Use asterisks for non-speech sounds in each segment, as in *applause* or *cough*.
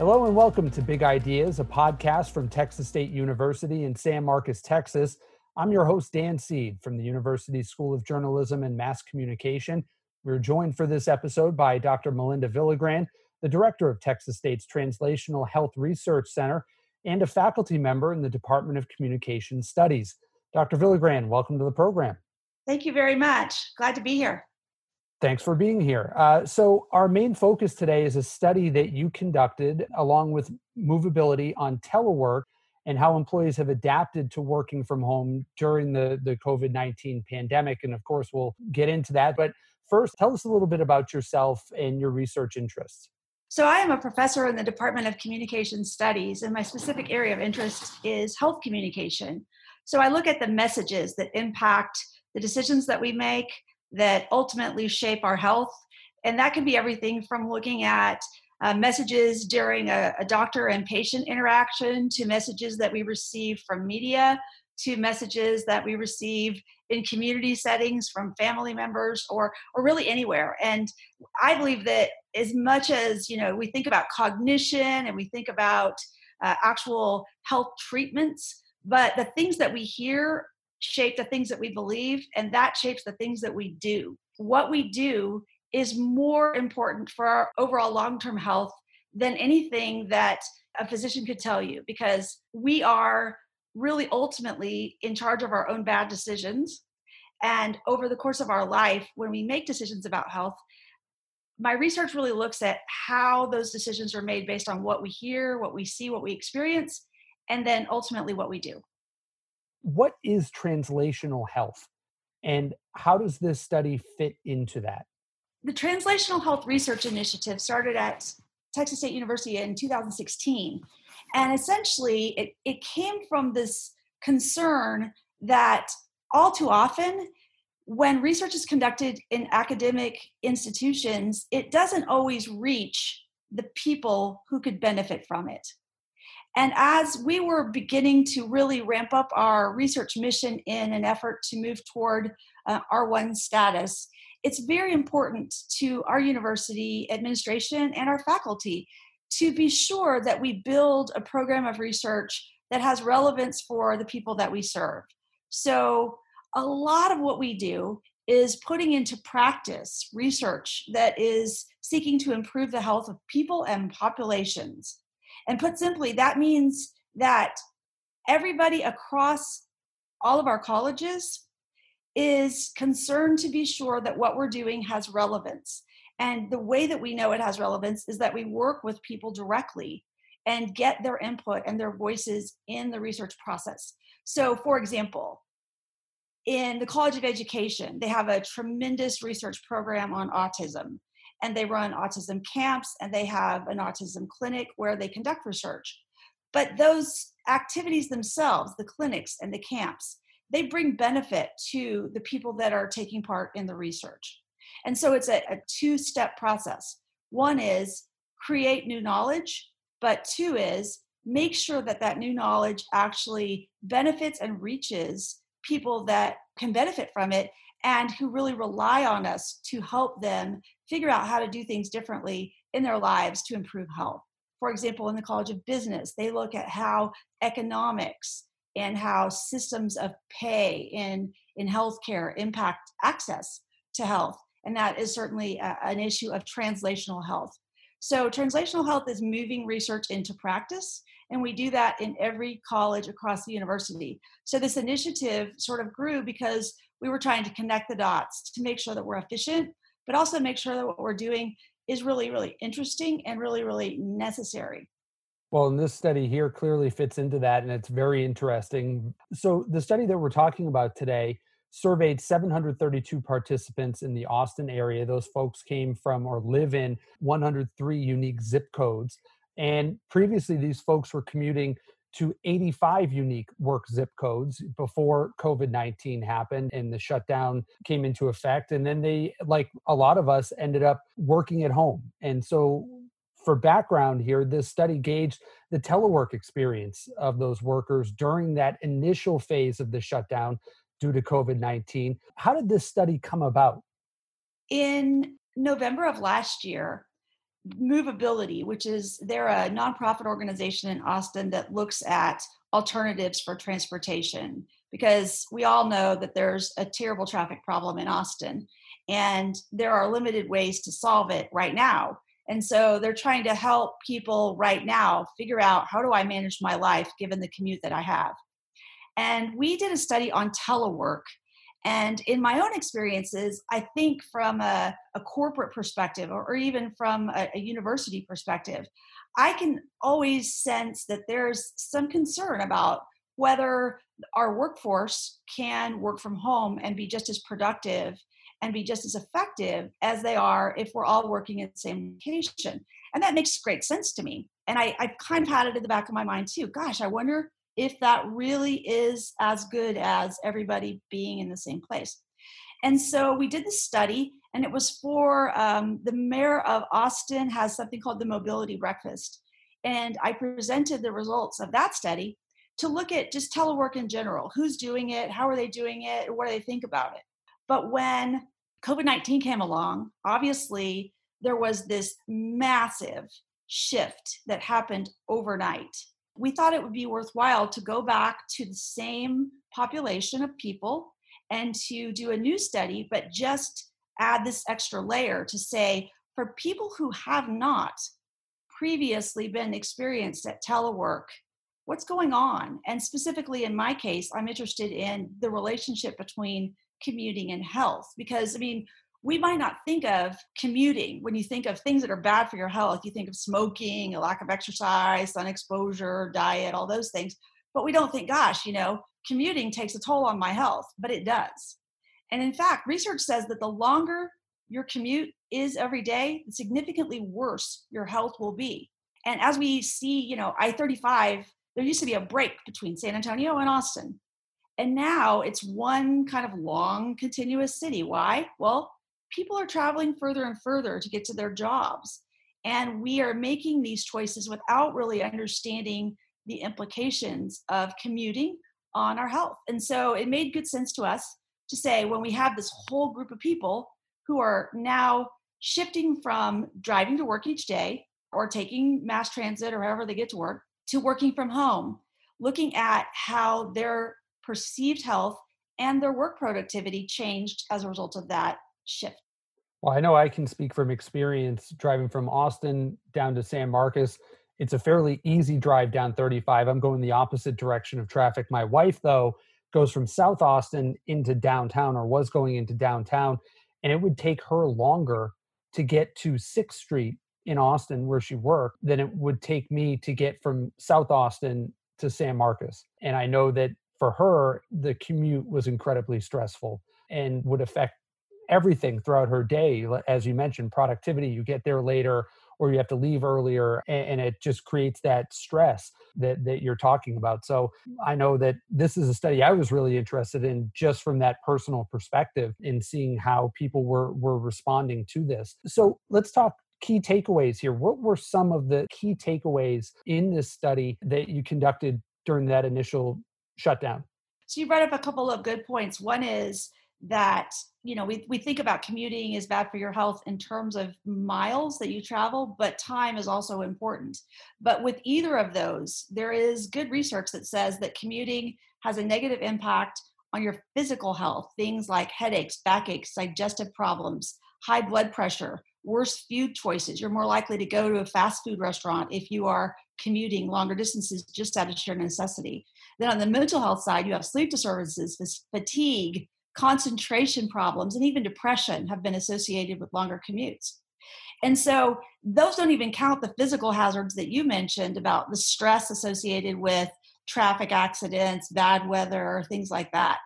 Hello and welcome to Big Ideas, a podcast from Texas State University in San Marcos, Texas. I'm your host, Dan Seed from the University School of Journalism and Mass Communication. We're joined for this episode by Dr. Melinda Villagran, the director of Texas State's Translational Health Research Center and a faculty member in the Department of Communication Studies. Dr. Villagran, welcome to the program. Thank you very much. Glad to be here. Thanks for being here. Uh, so, our main focus today is a study that you conducted along with Movability on telework and how employees have adapted to working from home during the, the COVID 19 pandemic. And of course, we'll get into that. But first, tell us a little bit about yourself and your research interests. So, I am a professor in the Department of Communication Studies, and my specific area of interest is health communication. So, I look at the messages that impact the decisions that we make that ultimately shape our health. And that can be everything from looking at uh, messages during a, a, doctor and patient interaction to messages that we receive from media to messages that we receive in community settings from family members or or really anywhere and i believe that as much as you know we think about cognition and we think about uh, actual health treatments but the things that we hear shape the things that we believe, and that shapes the things that we do. What we do is more important for our overall long term health than anything that a physician could tell you because we are really ultimately in charge of our own bad decisions. And over the course of our life, when we make decisions about health, my research really looks at how those decisions are made based on what we hear, what we see, what we experience, and then ultimately what we do what is translational health and how does this study fit into that? The Translational Health Research Initiative started at Texas State University in 2016. And essentially, it, it came from this concern that all too often, when research is conducted in academic institutions, it doesn't always reach the people who could benefit from it. And as we were beginning to really ramp up our research mission in an effort to move toward uh, R1 status, it's very important to our university administration and our faculty to be sure that we build a program of research that has relevance for the people that we serve. So, a lot of what we do is putting into practice research that is seeking to improve the health of people and populations. And put simply, that means that everybody across all of our colleges is concerned to be sure that what we're doing has relevance. And the way that we know it has relevance is that we work with people directly and get their input and their voices in the research process. So, for example, in the College of Education, they have a tremendous research program on autism and they run autism camps and they have an autism clinic where they conduct research. But those activities themselves, the clinics and the camps, they bring benefit to the people that are taking part in the research. And so it's a, a two step process. One is create new knowledge, but two is make sure that that new knowledge actually benefits and reaches people that can benefit from it and who really rely on us to help them figure out how to do things differently in their lives to improve health. For example, in the College of Business, they look at how economics and how systems of pay in, in healthcare impact access to health. And that is certainly a, an issue of translational health. So, translational health is moving research into practice, and we do that in every college across the university. So, this initiative sort of grew because we were trying to connect the dots to make sure that we're efficient but also make sure that what we're doing is really, really interesting and really, really necessary. Well, and this study here clearly fits into that, and it's very interesting. So, the study that we're talking about today surveyed 732 participants in the Austin area. Those folks came from or live in 103 unique zip codes. And previously, these folks were commuting to 85 unique work zip codes before COVID 19 happened and the shutdown came into effect. And then they, like a lot of us, ended up working at home. And so, for background here, this study gauged the telework experience of those workers during that initial phase of the shutdown due to COVID 19. How did this study come about? In November of last year, Movability, which is they're a nonprofit organization in Austin that looks at alternatives for transportation because we all know that there's a terrible traffic problem in Austin and there are limited ways to solve it right now. And so they're trying to help people right now figure out how do I manage my life given the commute that I have. And we did a study on telework. And in my own experiences, I think from a, a corporate perspective or, or even from a, a university perspective, I can always sense that there's some concern about whether our workforce can work from home and be just as productive and be just as effective as they are if we're all working in the same location. And that makes great sense to me. And I, I kind of had it in the back of my mind too. Gosh, I wonder if that really is as good as everybody being in the same place. And so we did the study, and it was for um, the mayor of Austin has something called the Mobility Breakfast. And I presented the results of that study to look at just telework in general who's doing it, how are they doing it, what do they think about it. But when COVID 19 came along, obviously there was this massive shift that happened overnight. We thought it would be worthwhile to go back to the same population of people and to do a new study, but just add this extra layer to say for people who have not previously been experienced at telework, what's going on? And specifically in my case, I'm interested in the relationship between commuting and health because, I mean, we might not think of commuting when you think of things that are bad for your health. You think of smoking, a lack of exercise, sun exposure, diet, all those things. But we don't think, gosh, you know, commuting takes a toll on my health, but it does. And in fact, research says that the longer your commute is every day, the significantly worse your health will be. And as we see, you know, I 35, there used to be a break between San Antonio and Austin. And now it's one kind of long, continuous city. Why? Well, people are traveling further and further to get to their jobs. And we are making these choices without really understanding the implications of commuting on our health. And so it made good sense to us to say when we have this whole group of people who are now shifting from driving to work each day or taking mass transit or however they get to work to working from home, looking at how their perceived health and their work productivity changed as a result of that shift. Well, I know I can speak from experience driving from Austin down to San Marcos it's a fairly easy drive down 35. I'm going the opposite direction of traffic. My wife, though, goes from South Austin into downtown or was going into downtown, and it would take her longer to get to 6th Street in Austin where she worked than it would take me to get from South Austin to San Marcos. And I know that for her, the commute was incredibly stressful and would affect everything throughout her day. As you mentioned, productivity, you get there later, or you have to leave earlier and, it just creates that stress that, that you're talking about. So I know that this is a study I was really interested in just from that personal perspective in seeing how people were, were responding to this. So let's talk key takeaways here. What were some of the key takeaways in this study that you conducted during that initial shutdown? So you brought up a couple of good points. One is that you know we, we think about commuting is bad for your health in terms of miles that you travel but time is also important. But with either of those there is good research that says that commuting has a negative impact on your physical health things like headaches backaches digestive problems high blood pressure worse food choices. You're more likely to go to a fast food restaurant if you are commuting longer distances just out of sheer necessity. Then on the mental health side you have sleep disturbances fatigue concentration problems and even depression have been associated with longer commutes. And so those don't even count the physical hazards that you mentioned about the stress associated with traffic accidents, bad weather, things like that.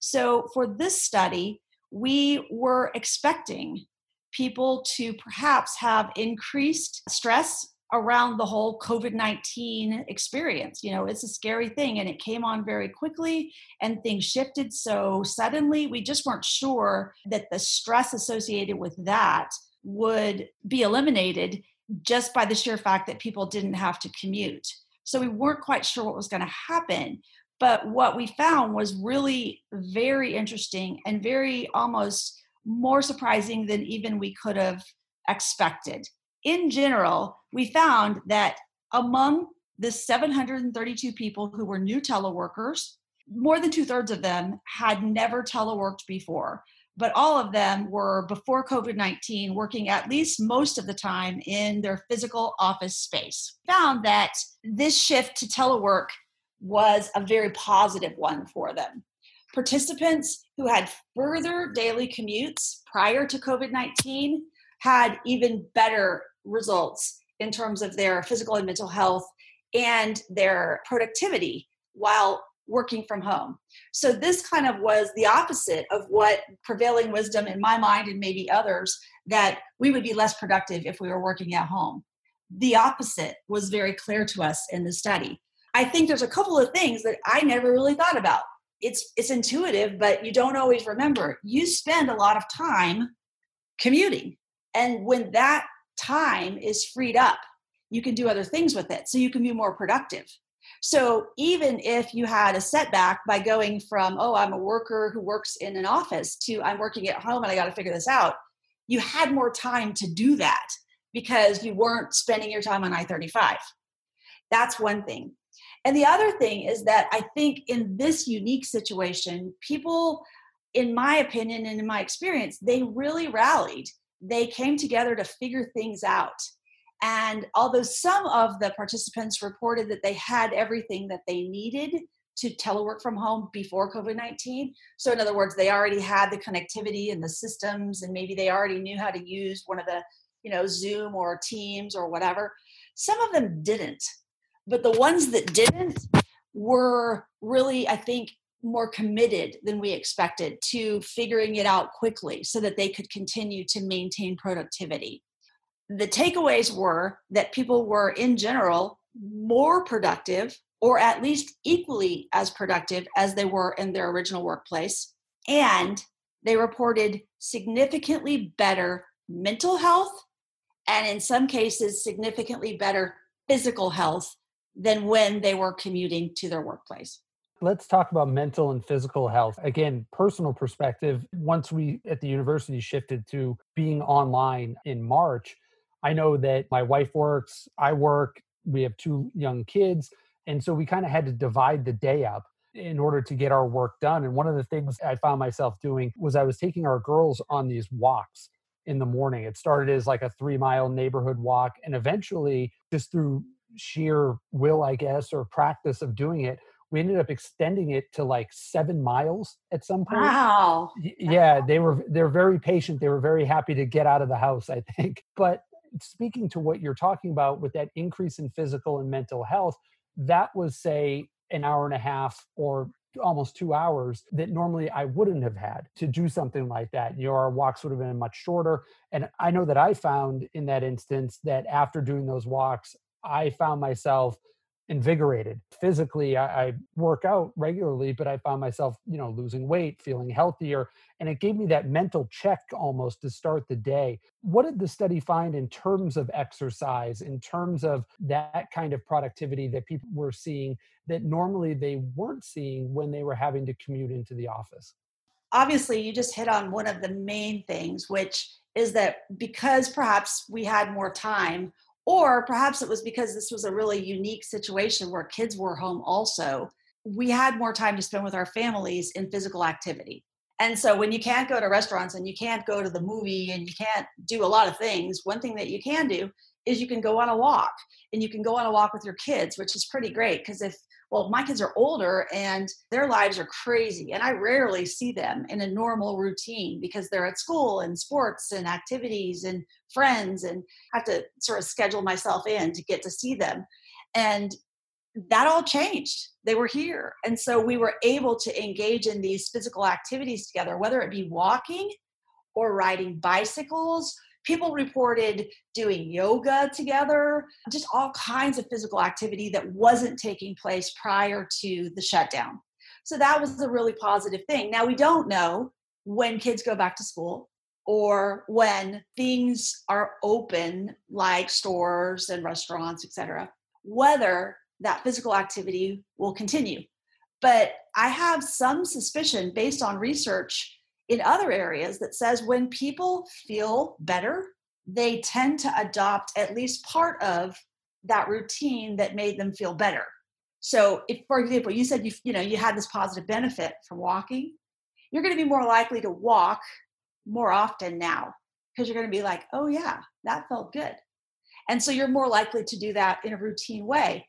So for this study, we were expecting people to perhaps have increased stress around the whole COVID 19 experience. You know, it's a scary thing and it came on very quickly and things shifted so suddenly. We just weren't sure that the stress associated with that would be eliminated just by the sheer fact that people didn't have to commute. So we weren't quite sure what was going to happen. But what we found was really very interesting and very almost more surprising than even we could have expected in general, we found that among the 732 people who were new teleworkers, more than two thirds of them had never teleworked before, but all of them were before COVID 19 working at least most of the time in their physical office space. Found that this shift to telework was a very positive one for them. Participants who had further daily commutes prior to COVID 19 had even better results in terms of their physical and mental health and their productivity while working from home. So this kind of was the opposite of what prevailing wisdom in my mind and maybe others that we would be less productive if we were working at home. The opposite was very clear to us in the study. I think there's a couple of things that I never really thought about. It's it's intuitive, but you don't always remember. You spend a lot of time commuting. And when that time is freed up, you can do other things with it. So you can be more productive. So even if you had a setback by going from, oh, I'm a worker who works in an office to I'm working at home and I got to figure this out, you had more time to do that because you weren't spending your time on I 35. That's one thing. And the other thing is that I think in this unique situation, people, in my opinion and in my experience, they really rallied. They came together to figure things out. And although some of the participants reported that they had everything that they needed to telework from home before COVID 19, so in other words, they already had the connectivity and the systems, and maybe they already knew how to use one of the, you know, Zoom or Teams or whatever. Some of them didn't. But the ones that didn't were really, I think, more committed than we expected to figuring it out quickly so that they could continue to maintain productivity. The takeaways were that people were in general more productive or at least equally as productive as they were in their original workplace and they reported significantly better mental health and in some cases significantly better physical health than when they were commuting to their workplace let's talk about mental and physical health. Again, personal perspective, once we at the university shifted to being online in March, I know that my wife works, I work, we have two young kids. And so we kind of had to divide the day up in order to get our work done. And one of the things I found myself doing was I was taking our girls on these walks in the morning. It started as like a three mile neighborhood walk. And eventually, just through sheer will, I guess, or practice of doing it, we ended up extending it to like seven miles at some point. Wow. Yeah, they were they're very patient. They were very happy to get out of the house, I think. *laughs* But speaking to what you're talking about with that increase in physical and mental health, that was, say, an hour and a half or almost two hours that normally I wouldn't have had to do something like that. You know, our walks would have been much shorter. And I know that I found in that instance that after doing those walks, I found myself invigorated. Physically I, I, work out regularly but i found myself you know losing weight feeling healthier and it gave me that mental check almost to start the day. What did the study find in terms of exercise in terms of that kind of productivity that people were seeing that normally they weren't seeing when they were having to commute into the office? Obviously you just hit on one of the main things which is that because perhaps we had more time or perhaps it was because this was a really unique situation where kids were home also. We had more time to spend with our families in physical activity. And so when you can't go to restaurants and you can't go to the movie and you can't do a lot of things, one thing that you can do is you can go on a walk and you can go on a walk with your kids, which is pretty great because if well, my kids are older and their lives are crazy, and I rarely see them in a normal routine because they're at school and sports and activities and friends, and I have to sort of schedule myself in to get to see them. And that all changed. They were here. And so we were able to engage in these physical activities together, whether it be walking or riding bicycles people reported doing yoga together, just all kinds of physical activity that wasn't taking place prior to the shutdown. So that was a really positive thing. Now, we don't know when kids go back to school or when things are open, like stores and restaurants, etc., whether that physical activity will continue. But I have some suspicion based on research in other areas that says when people feel better they tend to adopt at least part of that routine that made them feel better. So, if, for example, you said you you know you had this positive benefit from walking, you're going to be more likely to walk more often now because you're going to be like, oh yeah, that felt good, and so you're more likely to do that in a routine way.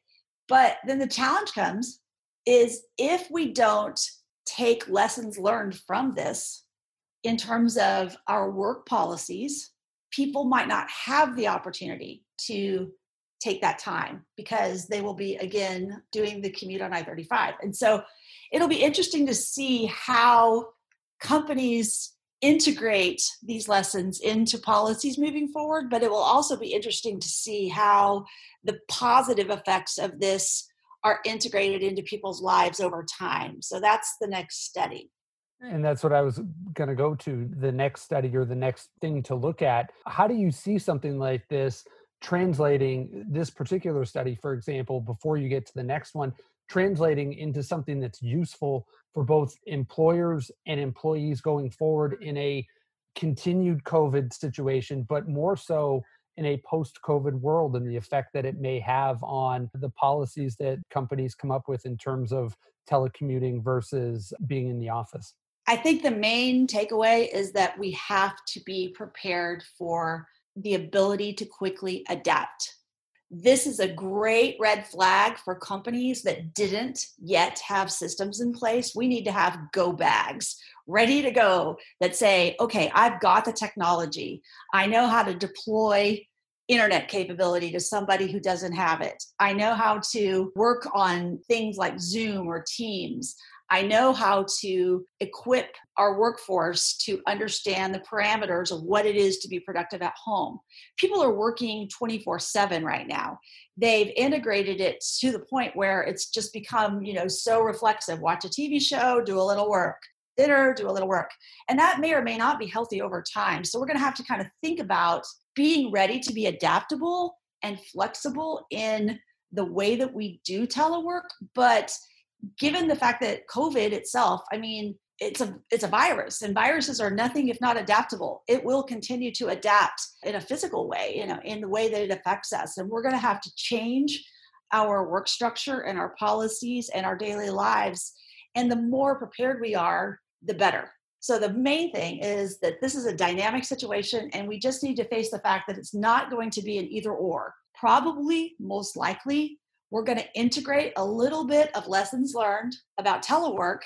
But then the challenge comes is if we don't take lessons learned from this in terms of our work policies, people might not have the opportunity to take that time because they will be again doing the commute on I-35. And so it'll be interesting to see how companies integrate these lessons into policies moving forward, but it will also be interesting to see how the positive effects of this are integrated into people's lives over time. So that's the next study. And that's what I was going to go to the next study or the next thing to look at. How do you see something like this translating this particular study, for example, before you get to the next one, translating into something that's useful for both employers and employees going forward in a continued COVID situation, but more so in a post COVID world and the effect that it may have on the policies that companies come up with in terms of telecommuting versus being in the office? I think the main takeaway is that we have to be prepared for the ability to quickly adapt. This is a great red flag for companies that didn't yet have systems in place. We need to have go bags ready to go that say, okay, I've got the technology. I know how to deploy internet capability to somebody who doesn't have it. I know how to work on things like Zoom or Teams. I know how to equip our workforce to understand the parameters of what it is to be productive at home. People are working 24 7 right now. They've integrated it to the point where it's just become, you know, so reflexive. Watch a TV show, do a little work, dinner, do a little work. And that may or may not be healthy over time. So we're going to have to kind of think about being ready to be adaptable and flexible in the way that we do telework, but given the fact that COVID itself, I mean, it's a it's a virus and viruses are nothing if not adaptable. It will continue to adapt in a physical way you know in the way that it affects us and we're going to have to change our work structure and our policies and our daily lives and the more prepared we are the better. So the main thing is that this is a dynamic situation and we just need to face the fact that it's not going to be an either or. Probably most likely we're going to integrate a little bit of lessons learned about telework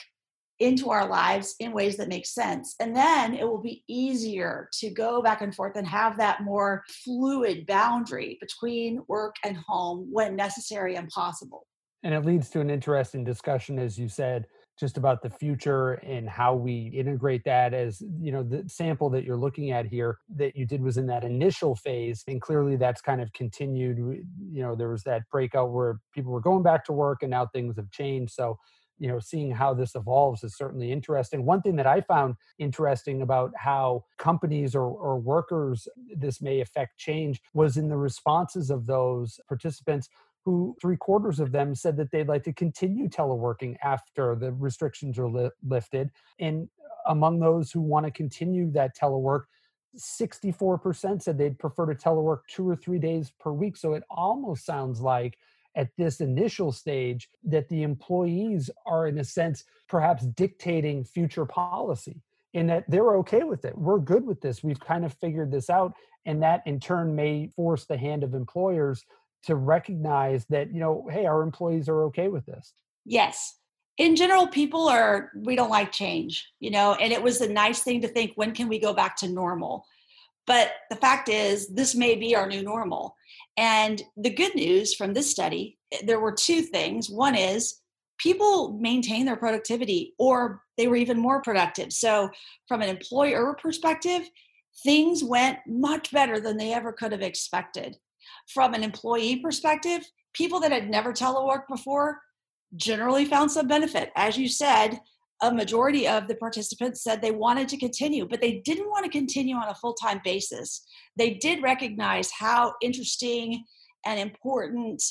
into our lives in ways that make sense. And then it will be easier to go back and forth and have that more fluid boundary between work and home when necessary and possible. And it leads to an interesting discussion, as you said, just about the future and how we integrate that as you know the sample that you're looking at here that you did was in that initial phase and clearly that's kind of continued you know there was that breakout where people were going back to work and now things have changed. So you know seeing how this evolves is certainly interesting. One thing that i found interesting about how companies or, or workers this may affect change was in the responses of those participants who three quarters of them said that they'd like to continue teleworking after the restrictions are li- lifted. And among those who want to continue that telework, 64% said they'd prefer to telework two or three days per week. So it almost sounds like at this initial stage that the employees are, in a sense, perhaps dictating future policy in that they're okay with it. We're good with this. We've kind of figured this out. And that in turn may force the hand of employers to recognize that you know hey our employees are okay with this. Yes. In general people are we don't like change you know and it was a nice thing to think when can we go back to normal? But the fact is this may be our new normal. And the good news from this study eh, there were two things. One is people maintain their productivity or they were even more productive. So from an employer perspective things went much better than they ever could have expected from an employee perspective, people that had never teleworked before generally found some benefit. As you said, a majority of the participants said they wanted to continue, but they didn't want to continue on a full time basis. They did recognize how interesting and important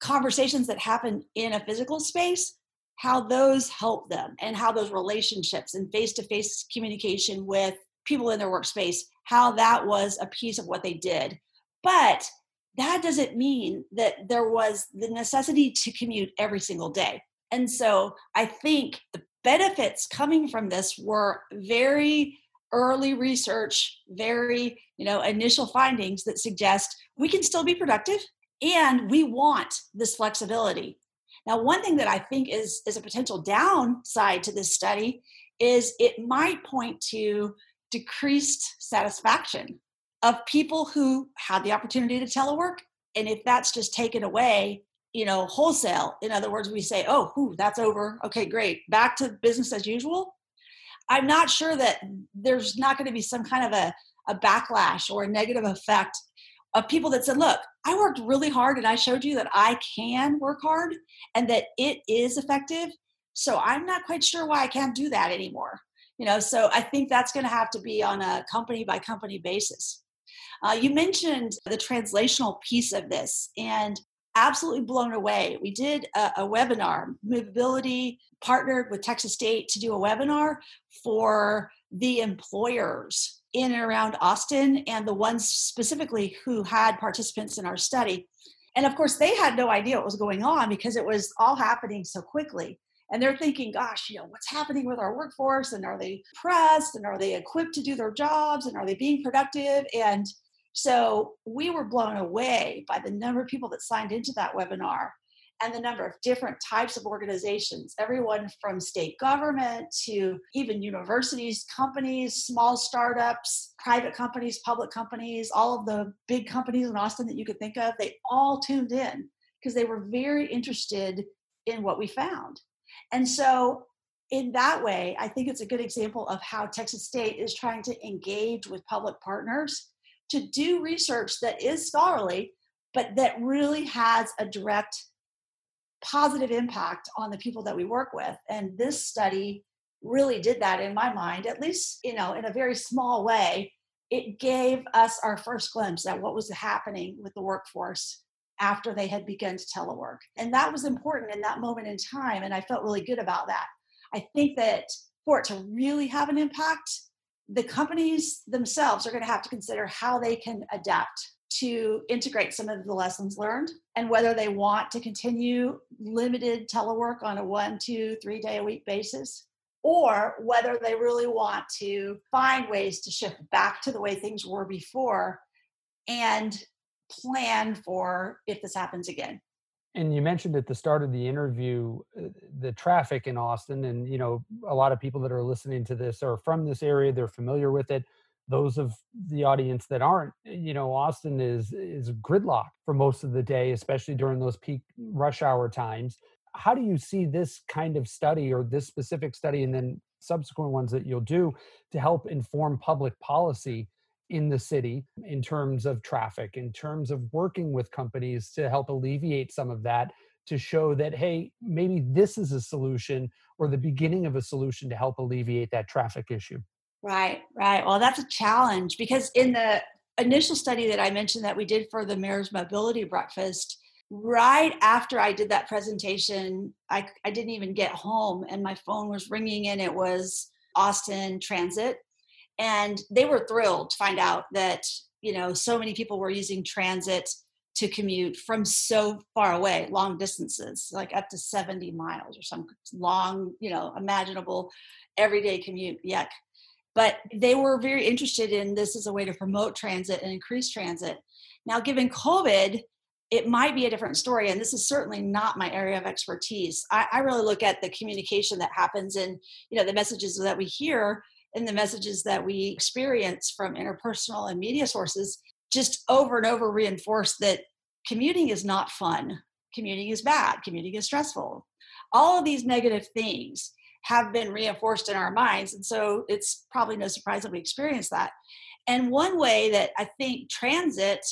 conversations that happen in a physical space, how those help them, and how those relationships and face to face communication with people in their workspace, how that was a piece of what they did. But that doesn't mean that there was the necessity to commute every single day. And so I think the benefits coming from this were very early research, very, you know, initial findings that suggest we can still be productive and we want this flexibility. Now, one thing that I think is, is a potential downside to this study is it might point to decreased satisfaction of people who had the opportunity to telework. And if that's just taken away, you know, wholesale, in other words, we say, oh, whew, that's over. Okay, great. Back to business as usual. I'm not sure that there's not going to be some kind of a, a backlash or a negative effect of people that said, look, I worked really hard and I showed you that I can work hard and that it is effective. So I'm not quite sure why I can't do that anymore. You know, so I think that's going to have to be on a company by company basis. Uh, you mentioned the translational piece of this, and absolutely blown away. We did a, a webinar. Movability partnered with Texas State to do a webinar for the employers in and around Austin and the ones specifically who had participants in our study. And of course, they had no idea what was going on because it was all happening so quickly. And they're thinking, gosh, you know, what's happening with our workforce? And are they pressed? And are they equipped to do their jobs? And are they being productive? And so we were blown away by the number of people that signed into that webinar and the number of different types of organizations, everyone from state government to even universities, companies, small startups, private companies, public companies, all of the big companies in Austin that you could think of, they all tuned in because they were very interested in what we found. And so in that way, I think it's a good example of how Texas State is trying to engage with public partners to do research that is scholarly, but that really has a direct positive impact on the people that we work with. And this study really did that in my mind, at least, you know, in a very small way. It gave us our first glimpse at what was happening with the workforce after they had begun to telework. And that was important in that moment in time. And I felt really good about that. I think that for it to really have an impact, the companies themselves are going to have to consider how they can adapt to integrate some of the lessons learned and whether they want to continue limited telework on a one, two, three day a week basis, or whether they really want to find ways to shift back to the way things were before and plan for if this happens again and you mentioned at the start of the interview uh, the traffic in austin and you know a lot of people that are listening to this are from this area they're familiar with it. Those of the audience that aren't you know austin is is gridlock for most of the day especially during those peak rush hour times. How do you see this kind of study or this specific study and then subsequent ones that you'll do to help inform public policy in the city in terms of traffic, in terms of working with companies to help alleviate some of that, to show that, hey, maybe this is a solution or the beginning of a solution to help alleviate that traffic issue. Right, right. Well, that's a challenge because in the initial study that I mentioned that we did for the Mayor's Mobility Breakfast, right after I did that presentation, I, I didn't even get home and my phone was ringing and it was Austin Transit and they were thrilled to find out that you know so many people were using transit to commute from so far away long distances like up to 70 miles or some long you know imaginable everyday commute yuck. But they were very interested in this as a way to promote transit and increase transit. Now given covid it might be a different story and this is certainly not my area of expertise. I, I really look at the communication that happens and you know the messages that we hear in the messages that we experience from interpersonal and media sources just over and over reinforce that commuting is not fun. Commuting is bad. Commuting is stressful. All of these negative things have been reinforced in our minds and so it's probably no surprise that we experience that. And one way that i think transit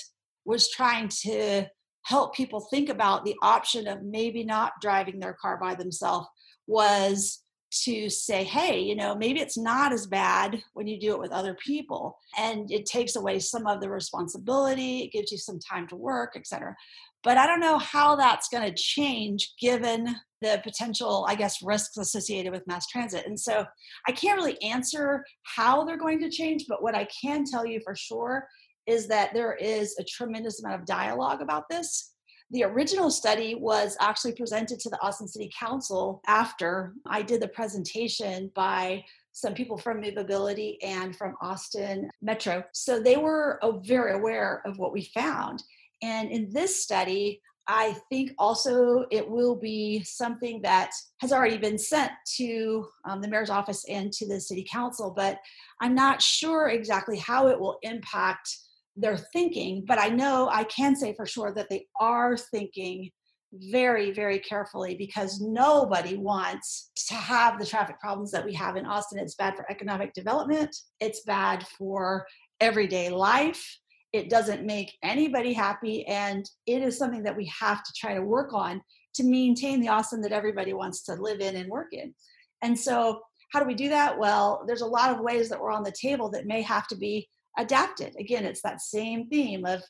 was trying to help people think about the option of maybe not driving their car by themselves was to say, hey, you know, maybe it's not as bad when you do it with other people. And it takes away some of the responsibility, it gives you some time to work, etc. But I don't know how that's going to change given the potential, I guess, risks associated with mass transit. And so I can't really answer how they're going to change, but what I can tell you for sure is that there is a tremendous amount of dialogue about this. The original study was actually presented to the Austin City Council after I did the presentation by some people from Movability and from Austin Metro. So they were very aware of what we found. And in this study, I think also it will be something that has already been sent to um, the mayor's office and to the city council, but I'm not sure exactly how it will impact their thinking. But I know I can say for sure that they are thinking very, very carefully because nobody wants to have the traffic problems that we have in Austin. It's bad for economic development, it's bad for everyday life it doesn't make anybody happy and it is something that we have to try to work on to maintain the Austin that everybody wants to live in and work in and so how do we do that well there's a lot of ways that we're on the table that may have to be adapted. Again it's that same theme of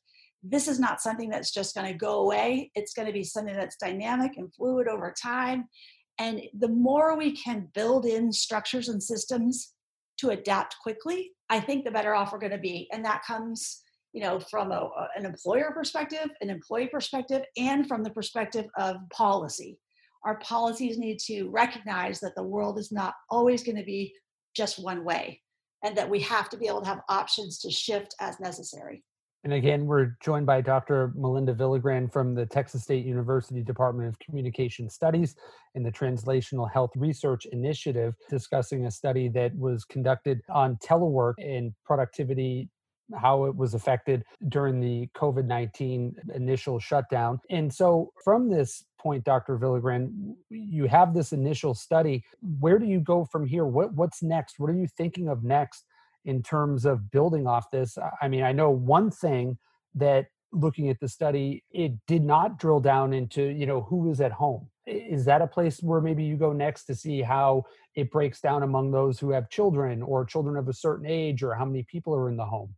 this is not something that's just going to go away. It's going to be something that's dynamic and fluid over time. And the more we can build in structures and systems to adapt quickly i think the better off we're going to be. And that comes you know, from a, an employer perspective, an employee perspective, and from the perspective of policy. Our policies need to recognize that the world is not always going to be just one way and that we have to be able to have options to shift as necessary. And again, we're joined by Dr. Melinda Villagran from the Texas State University Department of Communication Studies and the Translational Health Research Initiative, discussing a study that was conducted on telework and productivity how it was affected during the COVID 19 initial shutdown. And so, from this point, Dr. Villagran, you have this initial study. Where do you go from here? What, what's next? What are you thinking of next in terms of building off this? I mean, I know one thing that looking at the study it did not drill down into you know who is at home is that a place where maybe you go next to see how it breaks down among those who have children or children of a certain age or how many people are in the home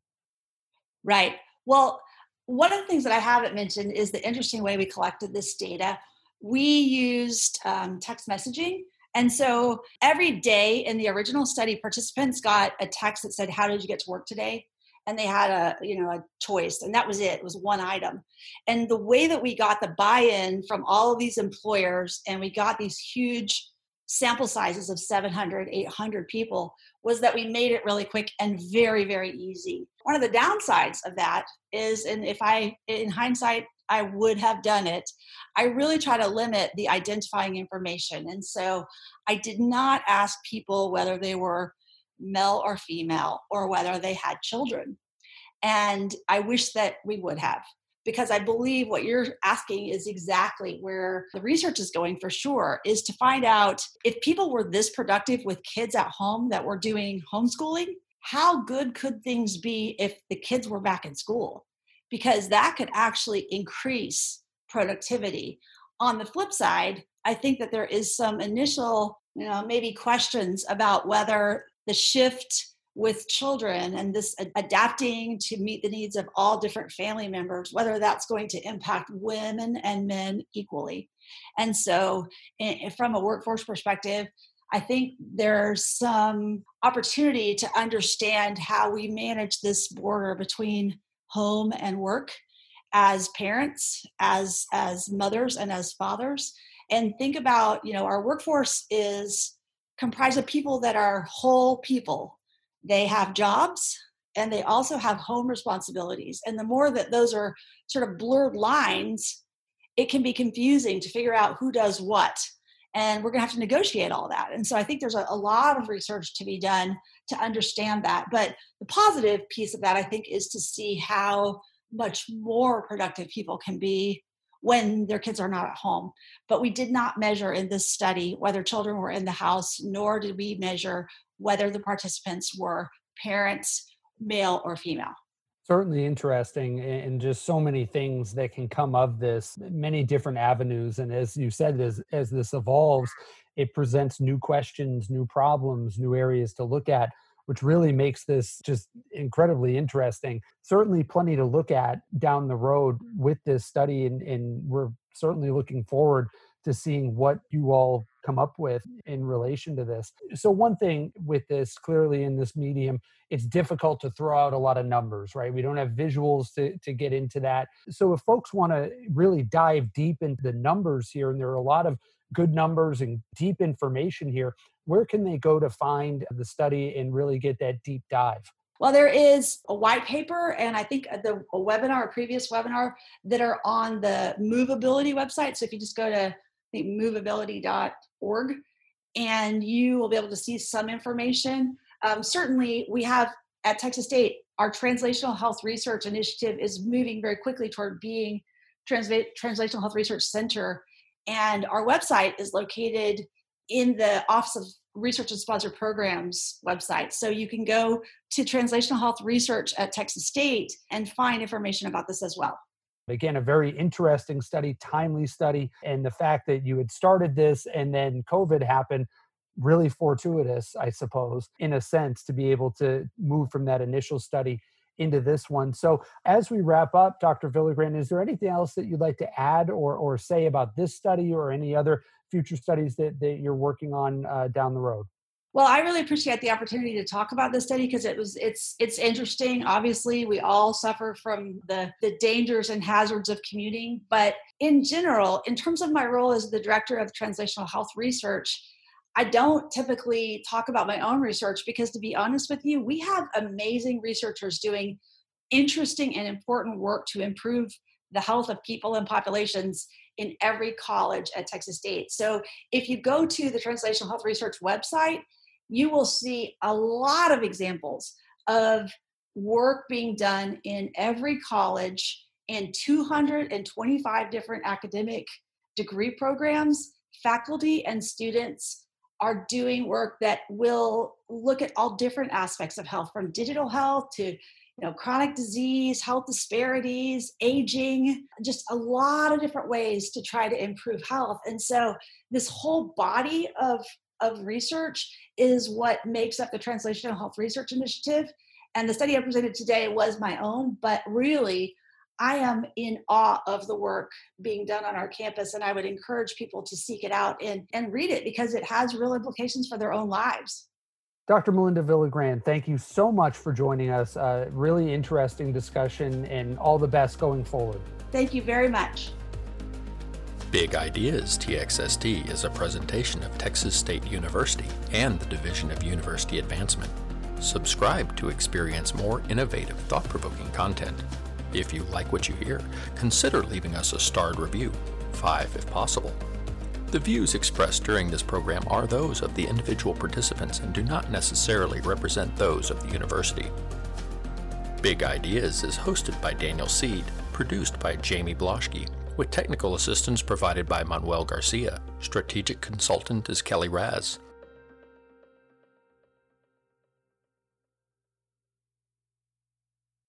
Right. Well, one of the things that I haven't mentioned is the interesting way we collected this data. We used um, text messaging. And so every day in the original study, participants got a text that said, How did you get to work today? And they had a, you know, a choice, and that was it. It was one item. And the way that we got the buy-in from all of these employers, and we got these huge sample sizes of 700, 800 people was that we made it really quick and very, very easy. One of the downsides of that is, and if I, in hindsight, I would have done it, I really try to limit the identifying information. And so I did not ask people whether they were male or female or whether they had children. And I wish that we would have because I believe what you're asking is exactly where the research is going for sure is to find out if people were this productive with kids at home that were doing homeschooling, how good could things be if the kids were back in school? Because that could actually increase productivity. On the flip side, I think that there is some initial, you know, maybe questions about whether the shift with children and this adapting to meet the needs of all different family members, whether that's going to impact women and men equally. And so, from a workforce perspective, I think there's some opportunity to understand how we manage this border between home and work as parents, as as mothers and as fathers and think about, you know, our workforce is comprised of people that are whole people they have jobs and they also have home responsibilities. And the more that those are sort of blurred lines, it can be confusing to figure out who does what. And we're going to have to negotiate all that. And so I think there's a, a, lot of research to be done to understand that. But the positive piece of that, I think, is to see how much more productive people can be when their kids are not at home. But we did not measure in this study whether children were in the house, nor did we measure whether the participants were parents, male or female. Certainly interesting, and just so many things that can come of this, many different avenues. And as you said, as, as this evolves, it presents new questions, new problems, new areas to look at. which really makes this just incredibly interesting. Certainly, plenty to look at down the road with this study, and, and we're certainly looking forward to seeing what you all come up with in relation to this. So, one thing with this, clearly in this medium, it's difficult to throw out a lot of numbers, right? We don't have visuals to, to get into that. So, if folks want to really dive deep into the numbers here, and there are a lot of good numbers and deep information here, where can they go to find the study and really get that deep dive? Well, there is a white paper and I think uh, the a webinar, a previous webinar that are on the Movability website. So if you just go to movability.org and you will be able to see some information. Um, certainly, we have at Texas State, our translational health research initiative is moving very quickly toward being Transla- Translational Health Research Center. And our website is located in the Office of Research and Sponsored Programs website. So you can go to Translational Health Research at Texas State and find information about this as well. Again, a very interesting study, timely study. And the fact that you had started this and then COVID happened, really fortuitous, I suppose, in a sense, to be able to move from that initial study into this one. So, as we wrap up, Dr. Villagran, is there anything else that you'd like to add or, or say about this study or any other future studies that, that you're working on uh, down the road? Well, I really appreciate the opportunity to talk about this study because it was it's it's interesting. Obviously, we all suffer from the the dangers and hazards of commuting, but in general, in terms of my role as the director of translational health research, I don't typically talk about my own research because to be honest with you, we have amazing researchers doing interesting and important work to improve the health of people and populations in every college at Texas State. So if you go to the Translational Health Research website, you will see a lot of examples of work being done in every college in 225 different academic degree programs. Faculty and students are doing work that will look at all different aspects of health from digital health to you know chronic disease health disparities aging just a lot of different ways to try to improve health and so this whole body of of research is what makes up the Translational Health Research Initiative. And the study I presented today was my own, but really, I am in awe of the work being done on our campus, and I would encourage people to seek it out and, and read it because it has real implications for their own lives. Dr. Melinda Villagran, thank you so much for joining us. Uh, really interesting discussion, and all the best going forward. Thank you very much. Big Ideas TXST is a presentation of Texas State University and the Division of University Advancement. Subscribe to experience more innovative, thought provoking content. If you like what you hear, consider leaving us a starred review, five if possible. The views expressed during this program are those of the individual participants and do not necessarily represent those of the university. Big Ideas is hosted by Daniel Seed, produced by Jamie Bloschke, with technical assistance provided by Manuel Garcia. Strategic consultant is Kelly Raz.